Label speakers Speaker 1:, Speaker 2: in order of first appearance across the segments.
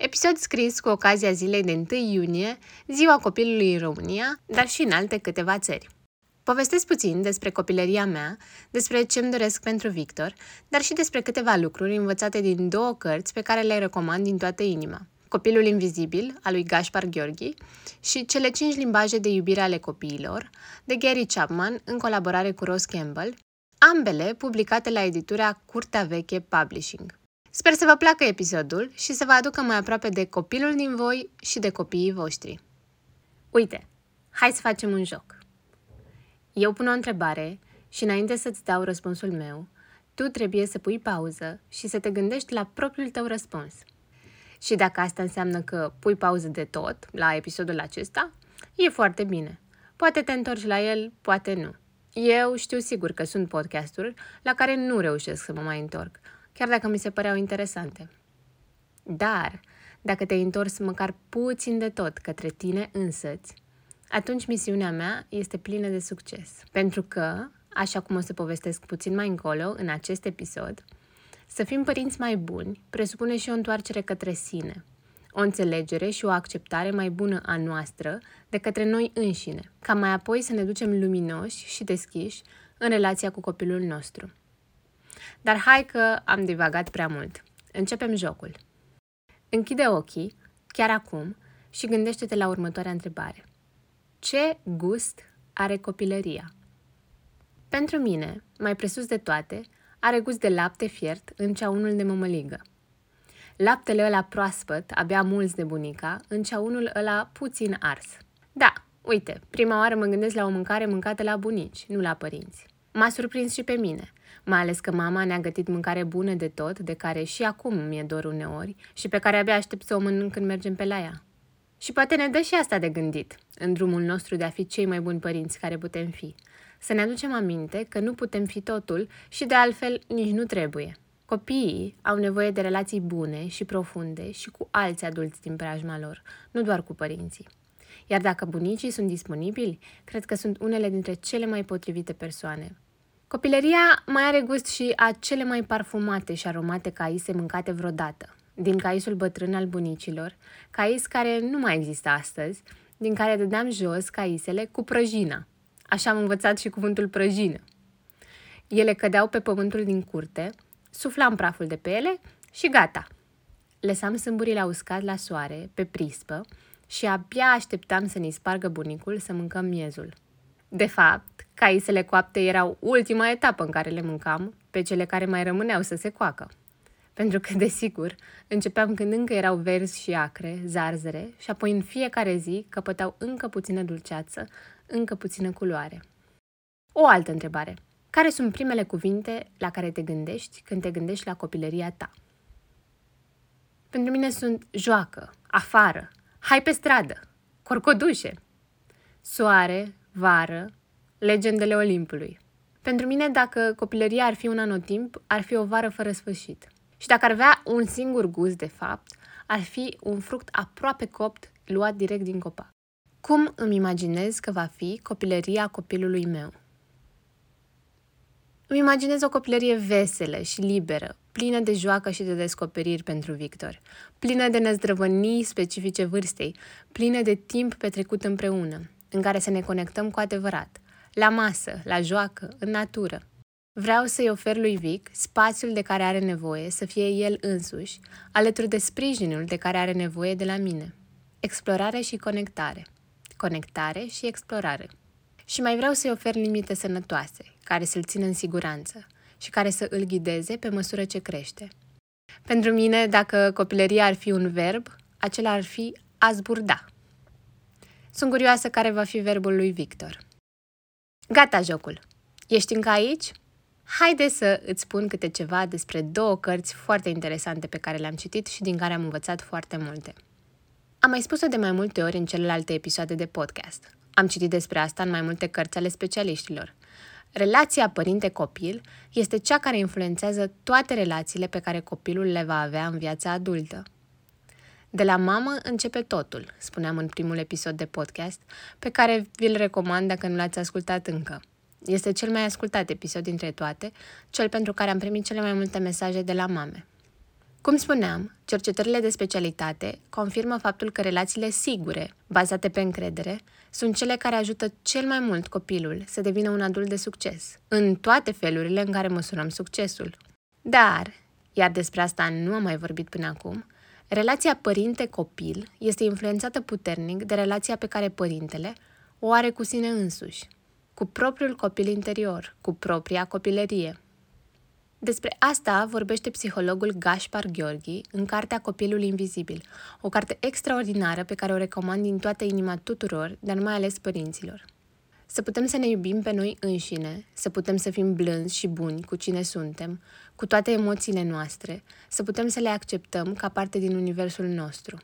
Speaker 1: episod scris cu ocazia zilei de 1 iunie, Ziua Copilului în România, dar și în alte câteva țări. Povestesc puțin despre copilăria mea, despre ce îmi doresc pentru Victor, dar și despre câteva lucruri învățate din două cărți pe care le recomand din toată inima. Copilul Invizibil, al lui Gaspar Gheorghi, și Cele cinci limbaje de iubire ale copiilor, de Gary Chapman, în colaborare cu Ross Campbell, ambele publicate la editura Curtea Veche Publishing. Sper să vă placă episodul și să vă aducă mai aproape de copilul din voi și de copiii voștri. Uite, hai să facem un joc. Eu pun o întrebare și înainte să-ți dau răspunsul meu, tu trebuie să pui pauză și să te gândești la propriul tău răspuns. Și dacă asta înseamnă că pui pauză de tot la episodul acesta, e foarte bine. Poate te întorci la el, poate nu. Eu știu sigur că sunt podcasturi la care nu reușesc să mă mai întorc, chiar dacă mi se păreau interesante. Dar, dacă te-ai întors măcar puțin de tot către tine însăți, atunci misiunea mea este plină de succes. Pentru că, așa cum o să povestesc puțin mai încolo în acest episod, să fim părinți mai buni presupune și o întoarcere către sine, o înțelegere și o acceptare mai bună a noastră de către noi înșine, ca mai apoi să ne ducem luminoși și deschiși în relația cu copilul nostru. Dar hai că am divagat prea mult. Începem jocul. Închide ochii, chiar acum, și gândește-te la următoarea întrebare. Ce gust are copilăria? Pentru mine, mai presus de toate, are gust de lapte fiert în ceaunul de mămăligă. Laptele ăla proaspăt, abia mulți de bunica, în ceaunul ăla puțin ars. Da, uite, prima oară mă gândesc la o mâncare mâncată la bunici, nu la părinți. M-a surprins și pe mine, mai ales că mama ne-a gătit mâncare bună de tot, de care și acum mi-e dor uneori și pe care abia aștept să o mănânc când mergem pe la ea. Și poate ne dă și asta de gândit, în drumul nostru de a fi cei mai buni părinți care putem fi. Să ne aducem aminte că nu putem fi totul și de altfel nici nu trebuie. Copiii au nevoie de relații bune și profunde și cu alți adulți din preajma lor, nu doar cu părinții. Iar dacă bunicii sunt disponibili, cred că sunt unele dintre cele mai potrivite persoane. Copilăria mai are gust și a cele mai parfumate și aromate caise mâncate vreodată, din caisul bătrân al bunicilor, cais care nu mai există astăzi, din care dădeam jos caisele cu prăjina. Așa am învățat și cuvântul prăjină. Ele cădeau pe pământul din curte, suflam praful de pe ele și gata. Lăsam sâmburile uscat la soare, pe prispă, și abia așteptam să ne spargă bunicul să mâncăm miezul. De fapt, caisele coapte erau ultima etapă în care le mâncam, pe cele care mai rămâneau să se coacă pentru că, desigur, începeam când încă erau verzi și acre, zarzere, și apoi în fiecare zi căpătau încă puțină dulceață, încă puțină culoare. O altă întrebare. Care sunt primele cuvinte la care te gândești când te gândești la copilăria ta? Pentru mine sunt joacă, afară, hai pe stradă, corcodușe, soare, vară, legendele Olimpului. Pentru mine, dacă copilăria ar fi un anotimp, ar fi o vară fără sfârșit – și dacă ar avea un singur gust, de fapt, ar fi un fruct aproape copt, luat direct din copac. Cum îmi imaginez că va fi copilăria copilului meu? Îmi imaginez o copilărie veselă și liberă, plină de joacă și de descoperiri pentru Victor, plină de năzdrăvănii specifice vârstei, plină de timp petrecut împreună, în care să ne conectăm cu adevărat, la masă, la joacă, în natură, Vreau să-i ofer lui Vic spațiul de care are nevoie să fie el însuși, alături de sprijinul de care are nevoie de la mine. explorare și conectare, conectare și explorare. Și mai vreau să-i ofer limite sănătoase, care să-l țină în siguranță și care să îl ghideze pe măsură ce crește. Pentru mine, dacă copilăria ar fi un verb, acela ar fi a zburda. Sunt curioasă care va fi verbul lui Victor. Gata jocul! Ești încă aici? Haide să îți spun câte ceva despre două cărți foarte interesante pe care le-am citit și din care am învățat foarte multe. Am mai spus-o de mai multe ori în celelalte episoade de podcast. Am citit despre asta în mai multe cărți ale specialiștilor. Relația părinte-copil este cea care influențează toate relațiile pe care copilul le va avea în viața adultă. De la mamă începe totul, spuneam în primul episod de podcast, pe care vi-l recomand dacă nu l-ați ascultat încă. Este cel mai ascultat episod dintre toate, cel pentru care am primit cele mai multe mesaje de la mame. Cum spuneam, cercetările de specialitate confirmă faptul că relațiile sigure, bazate pe încredere, sunt cele care ajută cel mai mult copilul să devină un adult de succes, în toate felurile în care măsurăm succesul. Dar, iar despre asta nu am mai vorbit până acum, relația părinte-copil este influențată puternic de relația pe care părintele o are cu sine însuși, cu propriul copil interior, cu propria copilărie. Despre asta vorbește psihologul Gaspar Gheorghi în cartea Copilul Invizibil, o carte extraordinară pe care o recomand din toată inima tuturor, dar mai ales părinților. Să putem să ne iubim pe noi înșine, să putem să fim blânzi și buni cu cine suntem, cu toate emoțiile noastre, să putem să le acceptăm ca parte din universul nostru.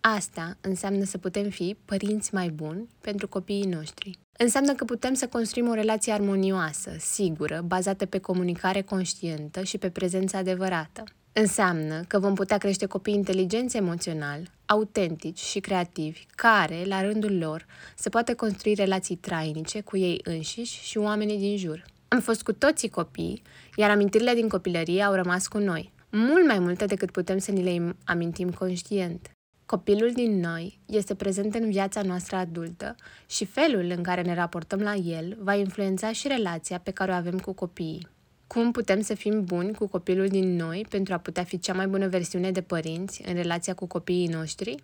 Speaker 1: Asta înseamnă să putem fi părinți mai buni pentru copiii noștri. Înseamnă că putem să construim o relație armonioasă, sigură, bazată pe comunicare conștientă și pe prezență adevărată. Înseamnă că vom putea crește copii inteligenți emoțional, autentici și creativi, care, la rândul lor, se poate construi relații trainice cu ei înșiși și oamenii din jur. Am fost cu toții copii, iar amintirile din copilărie au rămas cu noi, mult mai multe decât putem să ni le amintim conștient. Copilul din noi este prezent în viața noastră adultă și felul în care ne raportăm la el va influența și relația pe care o avem cu copiii. Cum putem să fim buni cu copilul din noi pentru a putea fi cea mai bună versiune de părinți în relația cu copiii noștri?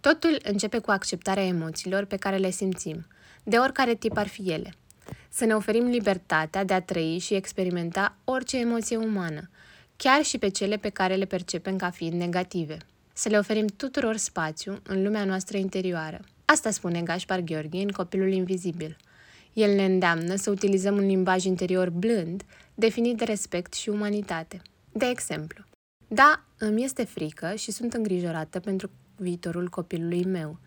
Speaker 1: Totul începe cu acceptarea emoțiilor pe care le simțim, de oricare tip ar fi ele. Să ne oferim libertatea de a trăi și experimenta orice emoție umană, chiar și pe cele pe care le percepem ca fiind negative – să le oferim tuturor spațiu în lumea noastră interioară. Asta spune Gaspar Gheorghe în Copilul Invizibil. El ne îndeamnă să utilizăm un limbaj interior blând, definit de respect și umanitate. De exemplu, da, îmi este frică și sunt îngrijorată pentru viitorul copilului meu,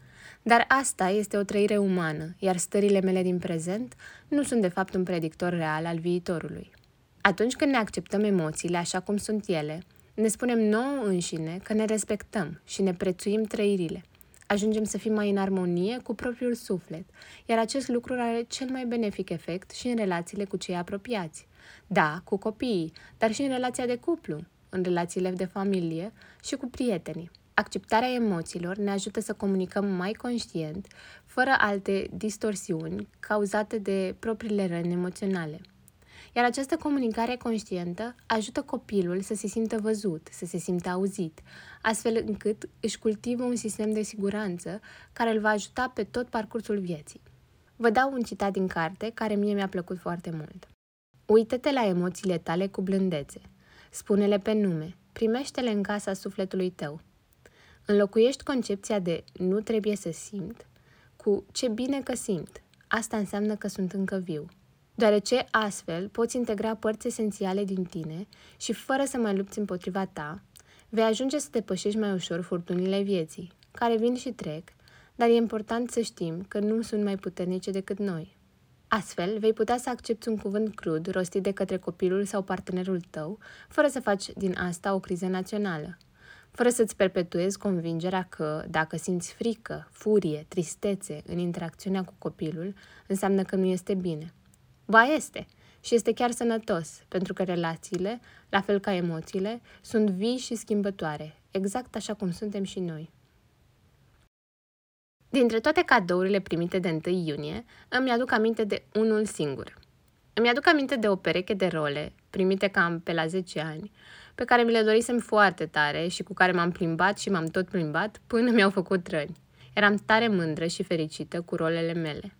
Speaker 1: dar asta este o trăire umană, iar stările mele din prezent nu sunt de fapt un predictor real al viitorului. Atunci când ne acceptăm emoțiile așa cum sunt ele, ne spunem nouă înșine că ne respectăm și ne prețuim trăirile. Ajungem să fim mai în armonie cu propriul suflet, iar acest lucru are cel mai benefic efect și în relațiile cu cei apropiați. Da, cu copiii, dar și în relația de cuplu, în relațiile de familie și cu prietenii. Acceptarea emoțiilor ne ajută să comunicăm mai conștient, fără alte distorsiuni cauzate de propriile răni emoționale. Iar această comunicare conștientă ajută copilul să se simtă văzut, să se simtă auzit, astfel încât își cultivă un sistem de siguranță care îl va ajuta pe tot parcursul vieții. Vă dau un citat din carte care mie mi-a plăcut foarte mult. Uită-te la emoțiile tale cu blândețe. Spune-le pe nume. Primește-le în casa sufletului tău. Înlocuiești concepția de nu trebuie să simt cu ce bine că simt. Asta înseamnă că sunt încă viu deoarece astfel poți integra părți esențiale din tine și fără să mai lupți împotriva ta, vei ajunge să depășești mai ușor furtunile vieții, care vin și trec, dar e important să știm că nu sunt mai puternice decât noi. Astfel, vei putea să accepti un cuvânt crud rostit de către copilul sau partenerul tău, fără să faci din asta o criză națională, fără să-ți perpetuezi convingerea că, dacă simți frică, furie, tristețe în interacțiunea cu copilul, înseamnă că nu este bine. Ba este. Și este chiar sănătos, pentru că relațiile, la fel ca emoțiile, sunt vii și schimbătoare, exact așa cum suntem și noi. Dintre toate cadourile primite de 1 iunie, îmi aduc aminte de unul singur. Îmi aduc aminte de o pereche de role, primite cam pe la 10 ani, pe care mi le dorisem foarte tare și cu care m-am plimbat și m-am tot plimbat până mi-au făcut răni. Eram tare mândră și fericită cu rolele mele.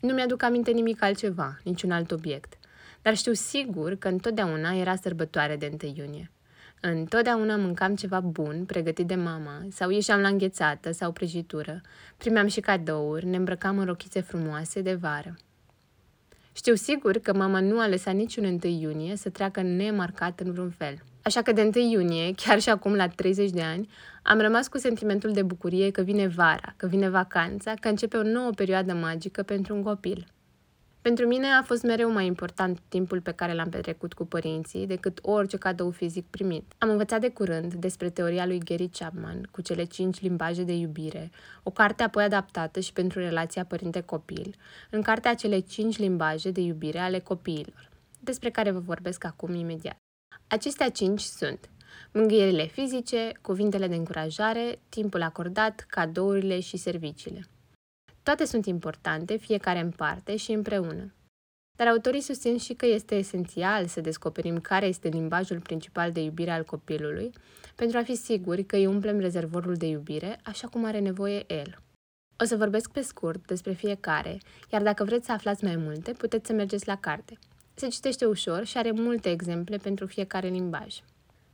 Speaker 1: Nu mi-aduc aminte nimic altceva, niciun alt obiect, dar știu sigur că întotdeauna era sărbătoare de 1 iunie. Întotdeauna mâncam ceva bun, pregătit de mama, sau ieșeam la înghețată sau prăjitură, primeam și cadouri, ne îmbrăcam în rochițe frumoase de vară. Știu sigur că mama nu a lăsat niciun 1 iunie să treacă nemarcat în vreun fel. Așa că de 1 iunie, chiar și acum la 30 de ani, am rămas cu sentimentul de bucurie că vine vara, că vine vacanța, că începe o nouă perioadă magică pentru un copil. Pentru mine a fost mereu mai important timpul pe care l-am petrecut cu părinții decât orice cadou fizic primit. Am învățat de curând despre teoria lui Gary Chapman cu cele cinci limbaje de iubire, o carte apoi adaptată și pentru relația părinte-copil, în cartea cele cinci limbaje de iubire ale copiilor, despre care vă vorbesc acum imediat. Acestea cinci sunt mângâierile fizice, cuvintele de încurajare, timpul acordat, cadourile și serviciile. Toate sunt importante, fiecare în parte și împreună. Dar autorii susțin și că este esențial să descoperim care este limbajul principal de iubire al copilului, pentru a fi siguri că îi umplem rezervorul de iubire așa cum are nevoie el. O să vorbesc pe scurt despre fiecare, iar dacă vreți să aflați mai multe, puteți să mergeți la carte. Se citește ușor și are multe exemple pentru fiecare limbaj.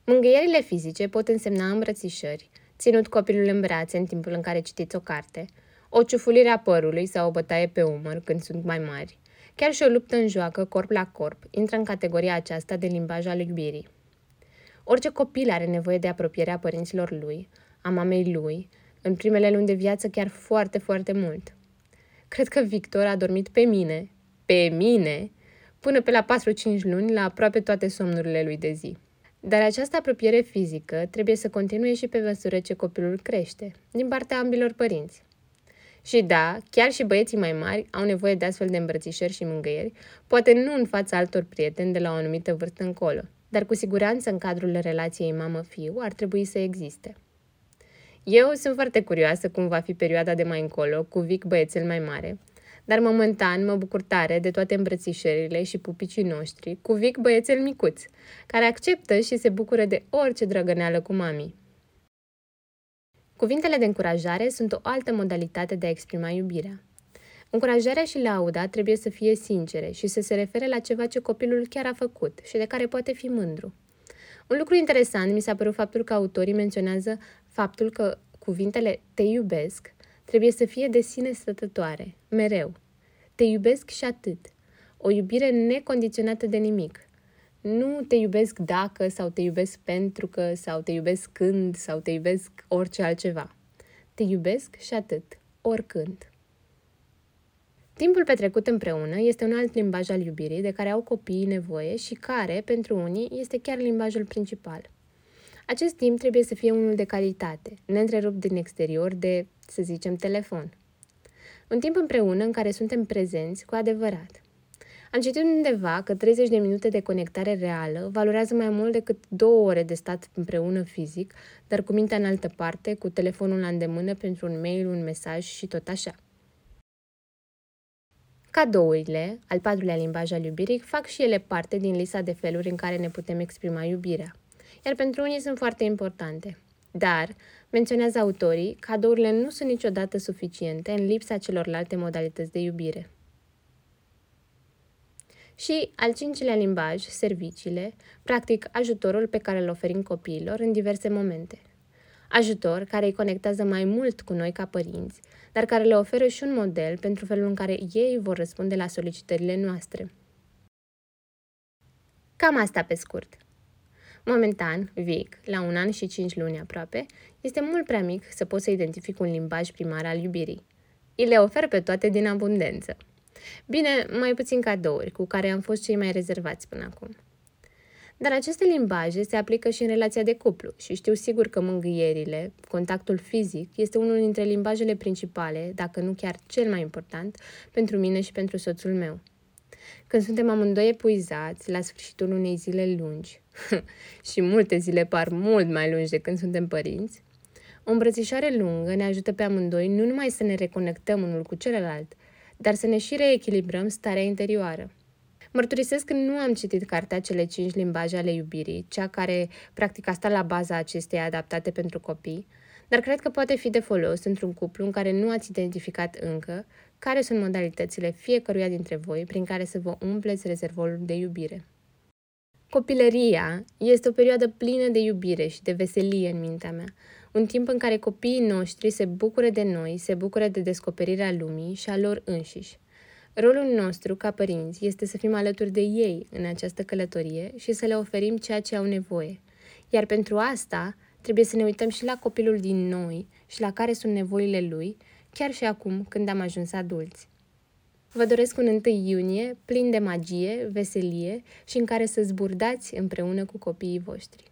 Speaker 1: Mângâierile fizice pot însemna îmbrățișări, ținut copilul în brațe în timpul în care citiți o carte, o ciufulire a părului sau o bătaie pe umăr când sunt mai mari. Chiar și o luptă în joacă, corp la corp, intră în categoria aceasta de limbaj al iubirii. Orice copil are nevoie de apropierea părinților lui, a mamei lui, în primele luni de viață chiar foarte, foarte mult. Cred că Victor a dormit pe mine, pe mine, până pe la 4-5 luni la aproape toate somnurile lui de zi. Dar această apropiere fizică trebuie să continue și pe măsură ce copilul crește, din partea ambilor părinți. Și da, chiar și băieții mai mari au nevoie de astfel de îmbrățișări și mângâieri, poate nu în fața altor prieteni de la o anumită vârstă încolo, dar cu siguranță în cadrul relației mamă-fiu ar trebui să existe. Eu sunt foarte curioasă cum va fi perioada de mai încolo cu Vic băiețel mai mare, dar momentan mă bucur tare de toate îmbrățișările și pupicii noștri cu Vic băiețel micuț, care acceptă și se bucură de orice drăgăneală cu mami. Cuvintele de încurajare sunt o altă modalitate de a exprima iubirea. Încurajarea și lauda trebuie să fie sincere și să se refere la ceva ce copilul chiar a făcut și de care poate fi mândru. Un lucru interesant mi s-a părut faptul că autorii menționează faptul că cuvintele te iubesc trebuie să fie de sine stătătoare, mereu. Te iubesc și atât. O iubire necondiționată de nimic. Nu te iubesc dacă sau te iubesc pentru că sau te iubesc când sau te iubesc orice altceva. Te iubesc și atât, oricând. Timpul petrecut împreună este un alt limbaj al iubirii de care au copiii nevoie și care, pentru unii, este chiar limbajul principal. Acest timp trebuie să fie unul de calitate, neîntrerupt din exterior de, să zicem, telefon. Un timp împreună în care suntem prezenți cu adevărat. Am citit undeva că 30 de minute de conectare reală valorează mai mult decât două ore de stat împreună fizic, dar cu mintea în altă parte, cu telefonul la îndemână pentru un mail, un mesaj și tot așa. Cadourile, al patrulea limbaj al iubirii, fac și ele parte din lista de feluri în care ne putem exprima iubirea. Iar pentru unii sunt foarte importante. Dar, menționează autorii, cadourile nu sunt niciodată suficiente în lipsa celorlalte modalități de iubire. Și al cincilea limbaj, serviciile, practic ajutorul pe care îl oferim copiilor în diverse momente. Ajutor care îi conectează mai mult cu noi ca părinți, dar care le oferă și un model pentru felul în care ei vor răspunde la solicitările noastre. Cam asta pe scurt. Momentan, Vic, la un an și cinci luni aproape, este mult prea mic să pot să identific un limbaj primar al iubirii. Îi le ofer pe toate din abundență. Bine, mai puțin cadouri, cu care am fost cei mai rezervați până acum. Dar aceste limbaje se aplică și în relația de cuplu și știu sigur că mângâierile, contactul fizic, este unul dintre limbajele principale, dacă nu chiar cel mai important, pentru mine și pentru soțul meu. Când suntem amândoi epuizați, la sfârșitul unei zile lungi, și multe zile par mult mai lungi de când suntem părinți, o îmbrățișare lungă ne ajută pe amândoi nu numai să ne reconectăm unul cu celălalt, dar să ne și reechilibrăm starea interioară. Mărturisesc că nu am citit cartea Cele cinci limbaje ale iubirii, cea care practic a stat la baza acesteia adaptate pentru copii, dar cred că poate fi de folos într-un cuplu în care nu ați identificat încă care sunt modalitățile fiecăruia dintre voi prin care să vă umpleți rezervorul de iubire. Copilăria este o perioadă plină de iubire și de veselie în mintea mea, un timp în care copiii noștri se bucură de noi, se bucură de descoperirea lumii și a lor înșiși. Rolul nostru, ca părinți, este să fim alături de ei în această călătorie și să le oferim ceea ce au nevoie. Iar pentru asta, trebuie să ne uităm și la copilul din noi și la care sunt nevoile lui, chiar și acum când am ajuns adulți. Vă doresc un 1 iunie plin de magie, veselie și în care să zburdați împreună cu copiii voștri.